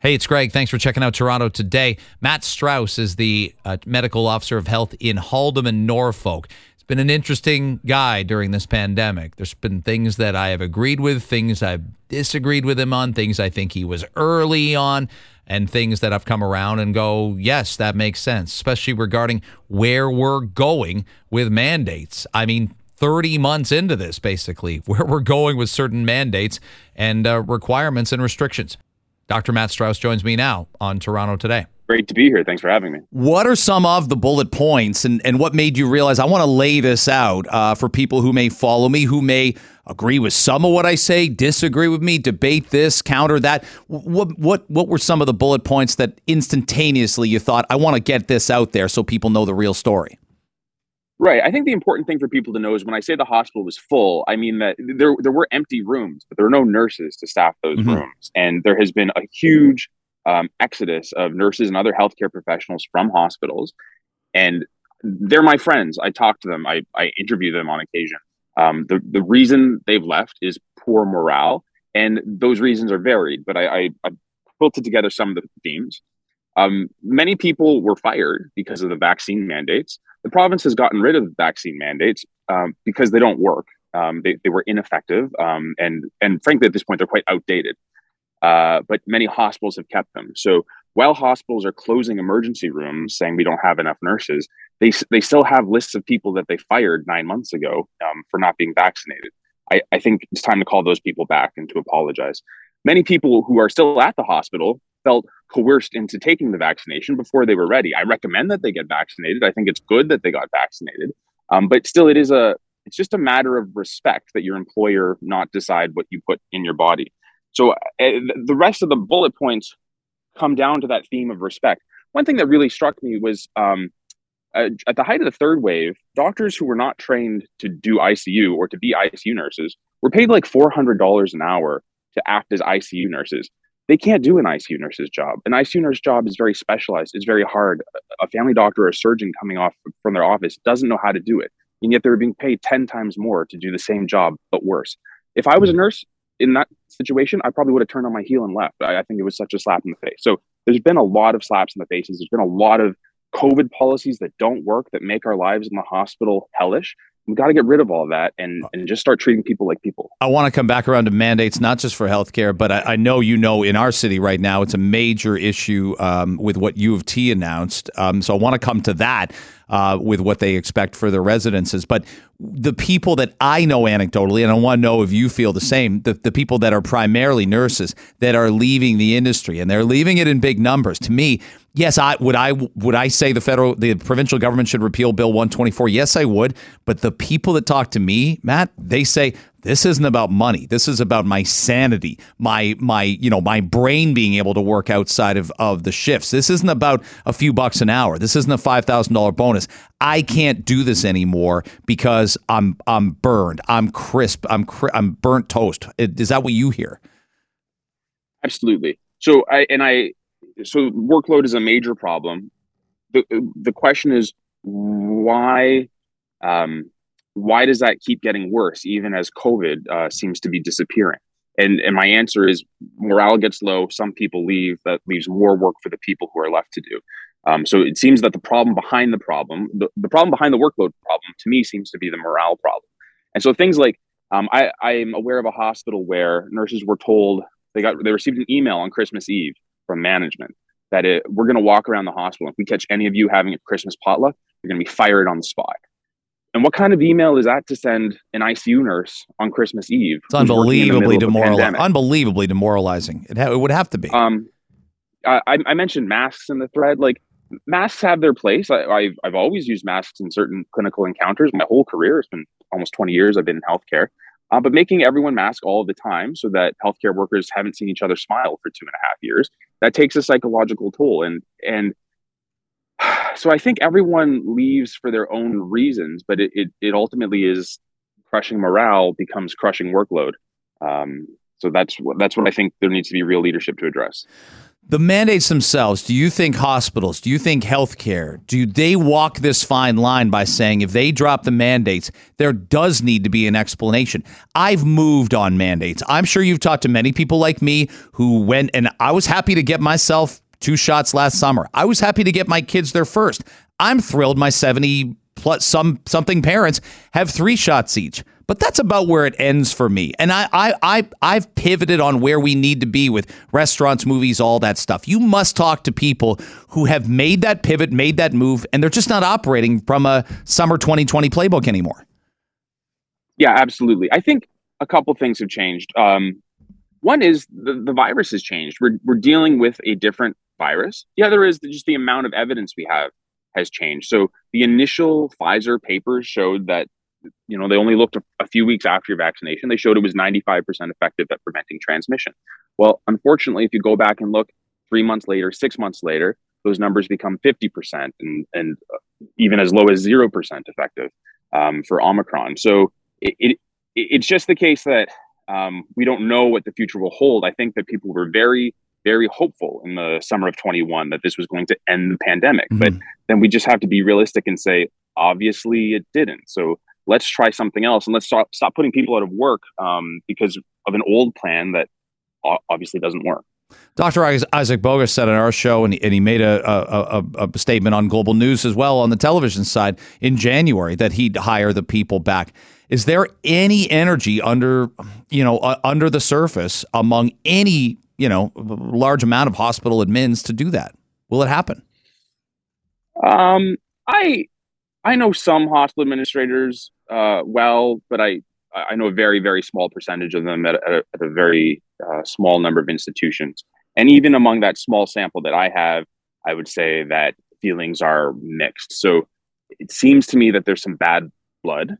Hey, it's Greg. Thanks for checking out Toronto today. Matt Strauss is the uh, medical officer of health in Haldimand, Norfolk. It's been an interesting guy during this pandemic. There's been things that I have agreed with, things I've disagreed with him on, things I think he was early on, and things that I've come around and go, yes, that makes sense, especially regarding where we're going with mandates. I mean, 30 months into this, basically, where we're going with certain mandates and uh, requirements and restrictions. Dr. Matt Strauss joins me now on Toronto Today. Great to be here. Thanks for having me. What are some of the bullet points and, and what made you realize I want to lay this out uh, for people who may follow me, who may agree with some of what I say, disagree with me, debate this, counter that? What, what, what were some of the bullet points that instantaneously you thought, I want to get this out there so people know the real story? Right. I think the important thing for people to know is when I say the hospital was full, I mean that there there were empty rooms, but there were no nurses to staff those mm-hmm. rooms, and there has been a huge um, exodus of nurses and other healthcare professionals from hospitals, and they're my friends. I talk to them. I I interview them on occasion. Um, the the reason they've left is poor morale, and those reasons are varied. But I, I, I quilted together some of the themes. Um, many people were fired because of the vaccine mandates. The province has gotten rid of the vaccine mandates um, because they don't work. Um, they, they were ineffective, um, and and frankly, at this point, they're quite outdated. Uh, but many hospitals have kept them. So while hospitals are closing emergency rooms, saying we don't have enough nurses, they they still have lists of people that they fired nine months ago um, for not being vaccinated. I, I think it's time to call those people back and to apologize. Many people who are still at the hospital felt coerced into taking the vaccination before they were ready. I recommend that they get vaccinated. I think it's good that they got vaccinated. Um, but still, it is a it's just a matter of respect that your employer not decide what you put in your body. So uh, the rest of the bullet points come down to that theme of respect. One thing that really struck me was um, uh, at the height of the third wave, doctors who were not trained to do ICU or to be ICU nurses were paid like four hundred dollars an hour to act as ICU nurses they can't do an ICU nurse's job. An ICU nurse job is very specialized. It's very hard. A family doctor or a surgeon coming off from their office doesn't know how to do it. And yet they're being paid 10 times more to do the same job, but worse. If I was a mm. nurse in that situation, I probably would have turned on my heel and left. I, I think it was such a slap in the face. So there's been a lot of slaps in the faces. There's been a lot of COVID policies that don't work, that make our lives in the hospital hellish we got to get rid of all that and, and just start treating people like people. I want to come back around to mandates, not just for healthcare, but I, I know you know in our city right now it's a major issue um, with what U of T announced. Um, so I want to come to that uh, with what they expect for their residences. But the people that I know anecdotally, and I want to know if you feel the same, the, the people that are primarily nurses that are leaving the industry and they're leaving it in big numbers. To me, Yes, I would. I would. I say the federal, the provincial government should repeal Bill 124. Yes, I would. But the people that talk to me, Matt, they say this isn't about money. This is about my sanity, my my you know my brain being able to work outside of of the shifts. This isn't about a few bucks an hour. This isn't a five thousand dollar bonus. I can't do this anymore because I'm I'm burned. I'm crisp. I'm cri- I'm burnt toast. Is that what you hear? Absolutely. So I and I so workload is a major problem. The the question is why um, why does that keep getting worse even as COVID uh, seems to be disappearing? And and my answer is morale gets low. Some people leave. That leaves more work for the people who are left to do. Um, so it seems that the problem behind the problem, the, the problem behind the workload problem, to me seems to be the morale problem. And so things like um, I I'm aware of a hospital where nurses were told they got they received an email on Christmas Eve from management that it, we're going to walk around the hospital. If we catch any of you having a Christmas potluck, you're going to be fired on the spot. And what kind of email is that to send an ICU nurse on Christmas Eve? It's unbelievably demoralizing. Unbelievably demoralizing. It, ha- it, would have to be. Um, I, I, mentioned masks in the thread. Like masks have their place. I, have I've always used masks in certain clinical encounters. My whole career, it's been almost 20 years I've been in healthcare. Uh, but making everyone mask all the time so that healthcare workers haven't seen each other smile for two and a half years that takes a psychological toll and and so i think everyone leaves for their own reasons but it, it, it ultimately is crushing morale becomes crushing workload um, so that's what that's what i think there needs to be real leadership to address The mandates themselves, do you think hospitals, do you think healthcare, do they walk this fine line by saying if they drop the mandates, there does need to be an explanation? I've moved on mandates. I'm sure you've talked to many people like me who went, and I was happy to get myself two shots last summer. I was happy to get my kids their first. I'm thrilled my 70 plus some something parents have three shots each. But that's about where it ends for me. And I, I, I, I've pivoted on where we need to be with restaurants, movies, all that stuff. You must talk to people who have made that pivot, made that move, and they're just not operating from a summer 2020 playbook anymore. Yeah, absolutely. I think a couple things have changed. Um, one is the, the virus has changed. We're, we're dealing with a different virus. The other is just the amount of evidence we have has changed. So the initial Pfizer papers showed that you know they only looked a, few weeks after your vaccination. They showed it was 95% effective at preventing transmission. Well, unfortunately, if you go back and look three months later, six months later, those numbers become 50% and and uh, even as low as zero percent effective um, for Omicron. So it, it it's just the case that um, we don't know what the future will hold. I think that people were very very hopeful in the summer of 21 that this was going to end the pandemic. Mm-hmm. But then we just have to be realistic and say, obviously it didn't. So let's try something else and let's stop, stop putting people out of work um, because of an old plan that obviously doesn't work. Dr. Isaac Bogoch said on our show, and he, and he made a, a, a, statement on Global News as well on the television side in January that he'd hire the people back. Is there any energy under, you know, uh, under the surface among any you know, large amount of hospital admins to do that. Will it happen? Um, I I know some hospital administrators uh, well, but I I know a very very small percentage of them at, a, at a, very uh, small number of institutions. And even among that small sample that I have, I would say that feelings are mixed. So it seems to me that there's some bad blood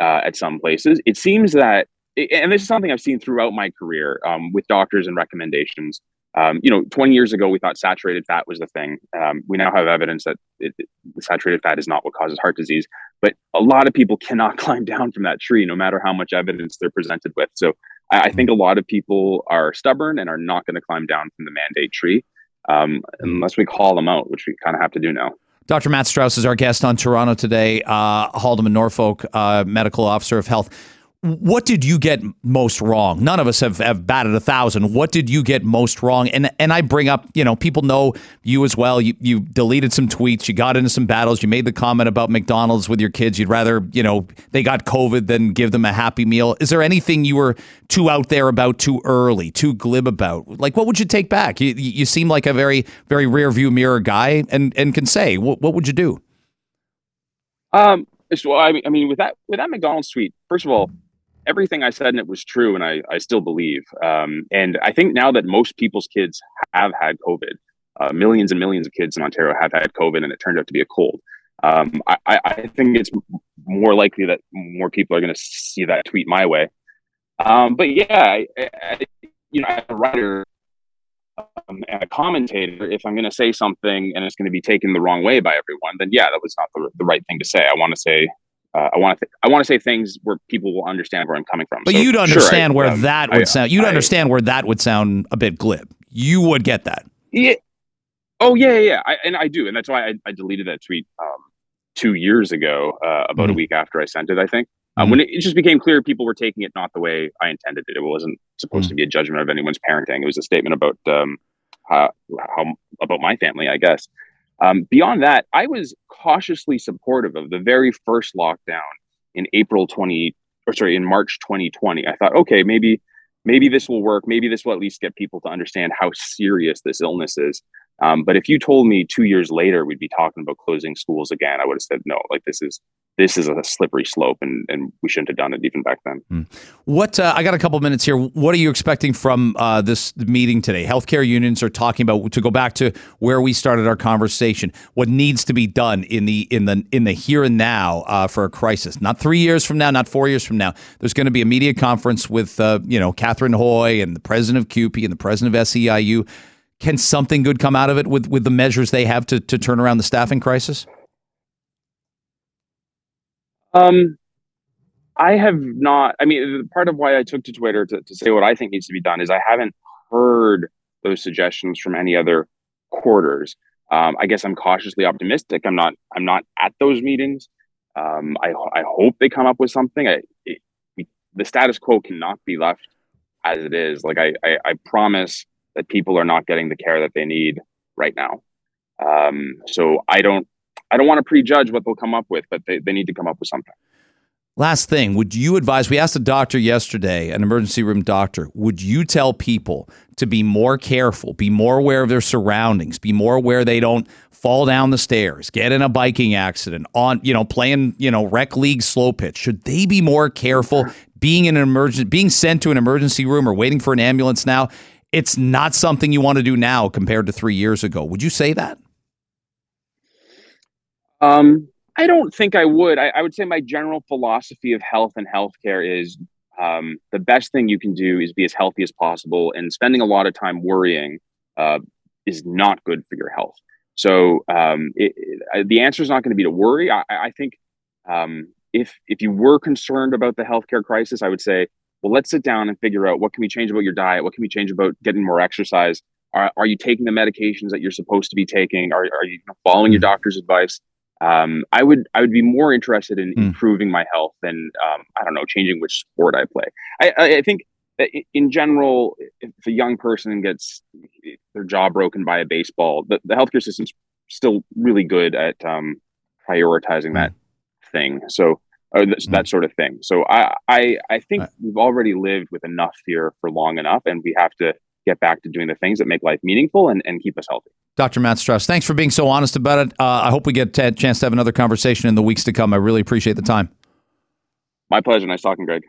uh, at some places. It seems that and this is something I've seen throughout my career um, with doctors and recommendations. Um, you know, 20 years ago, we thought saturated fat was the thing. Um, we now have evidence that it, it, saturated fat is not what causes heart disease. But a lot of people cannot climb down from that tree, no matter how much evidence they're presented with. So I, I think a lot of people are stubborn and are not going to climb down from the mandate tree um, unless we call them out, which we kind of have to do now. Dr. Matt Strauss is our guest on Toronto today. Uh, Haldimand Norfolk, uh, medical officer of health what did you get most wrong? None of us have, have batted a thousand. What did you get most wrong? And and I bring up, you know, people know you as well. You you deleted some tweets, you got into some battles, you made the comment about McDonald's with your kids. You'd rather, you know, they got COVID than give them a happy meal. Is there anything you were too out there about too early, too glib about? Like what would you take back? You you seem like a very, very rear view mirror guy and, and can say, what, what would you do? Um well, I mean, I mean, with that with that McDonald's tweet, first of all, everything I said and it was true, and I, I still believe. Um, and I think now that most people's kids have had COVID, uh, millions and millions of kids in Ontario have had COVID, and it turned out to be a cold. Um, I, I, think it's more likely that more people are going to see that tweet my way. Um, but yeah, I, I, you know, as a writer um, and a commentator, if I'm going to say something and it's going to be taken the wrong way by everyone, then yeah, that was not the, the right thing to say. I want to say uh, I want to th- I want to say things where people will understand where I'm coming from. But so, you'd understand sure, where um, that would I, sound. You'd I, understand where that would sound a bit glib. You would get that. Yeah. Oh yeah, yeah, yeah. I, and I do, and that's why I, I deleted that tweet um, two years ago, uh, about mm-hmm. a week after I sent it. I think um, mm-hmm. when it, it, just became clear people were taking it not the way I intended it. It wasn't supposed mm-hmm. to be a judgment of anyone's parenting. It was a statement about um, how, how about my family, I guess. Um, beyond that, I was cautiously supportive of the very first lockdown in April 20 or sorry, in March 2020. I thought, okay, maybe maybe this will work. Maybe this will at least get people to understand how serious this illness is. Um, but if you told me two years later we'd be talking about closing schools again, I would have said no. Like this is this is a slippery slope, and, and we shouldn't have done it even back then. Mm. What uh, I got a couple minutes here. What are you expecting from uh, this meeting today? Healthcare unions are talking about to go back to where we started our conversation. What needs to be done in the in the in the here and now uh, for a crisis? Not three years from now, not four years from now. There's going to be a media conference with uh, you know Cathryn Hoy and the president of CUPE and the president of SEIU. Can something good come out of it with with the measures they have to to turn around the staffing crisis? Um, I have not. I mean, part of why I took to Twitter to, to say what I think needs to be done is I haven't heard those suggestions from any other quarters. Um, I guess I'm cautiously optimistic. I'm not. I'm not at those meetings. Um, I, I hope they come up with something. I, it, the status quo cannot be left as it is. Like I, I, I, promise that people are not getting the care that they need right now. Um, so I don't, I don't want to prejudge what they'll come up with, but they, they need to come up with something. Last thing, would you advise? We asked a doctor yesterday, an emergency room doctor, would you tell people to be more careful, be more aware of their surroundings, be more aware they don't fall down the stairs, get in a biking accident, on, you know, playing, you know, rec league slow pitch? Should they be more careful being in an emergency, being sent to an emergency room or waiting for an ambulance now? It's not something you want to do now compared to three years ago. Would you say that? Um, I don't think I would. I, I, would say my general philosophy of health and healthcare is um, the best thing you can do is be as healthy as possible, and spending a lot of time worrying uh, is not good for your health. So um, it, it, the answer is not going to be to worry. I, I think um, if if you were concerned about the healthcare crisis, I would say, well, let's sit down and figure out what can we change about your diet, what can we change about getting more exercise. Are, are you taking the medications that you're supposed to be taking? Are, are you following your mm-hmm. doctor's advice? Um, I would I would be more interested in mm. improving my health than um, I don't know changing which sport I play. I, I, think in general, if a young person gets their jaw broken by a baseball, the, the healthcare system's still really good at um, prioritizing mm. that thing. So uh, th- mm. that sort of thing. So I I, I think we've already lived with enough fear for long enough, and we have to get back to doing the things that make life meaningful and, and keep us healthy. Dr. Matt Strauss, thanks for being so honest about it. Uh, I hope we get a chance to have another conversation in the weeks to come. I really appreciate the time. My pleasure. Nice talking, Greg.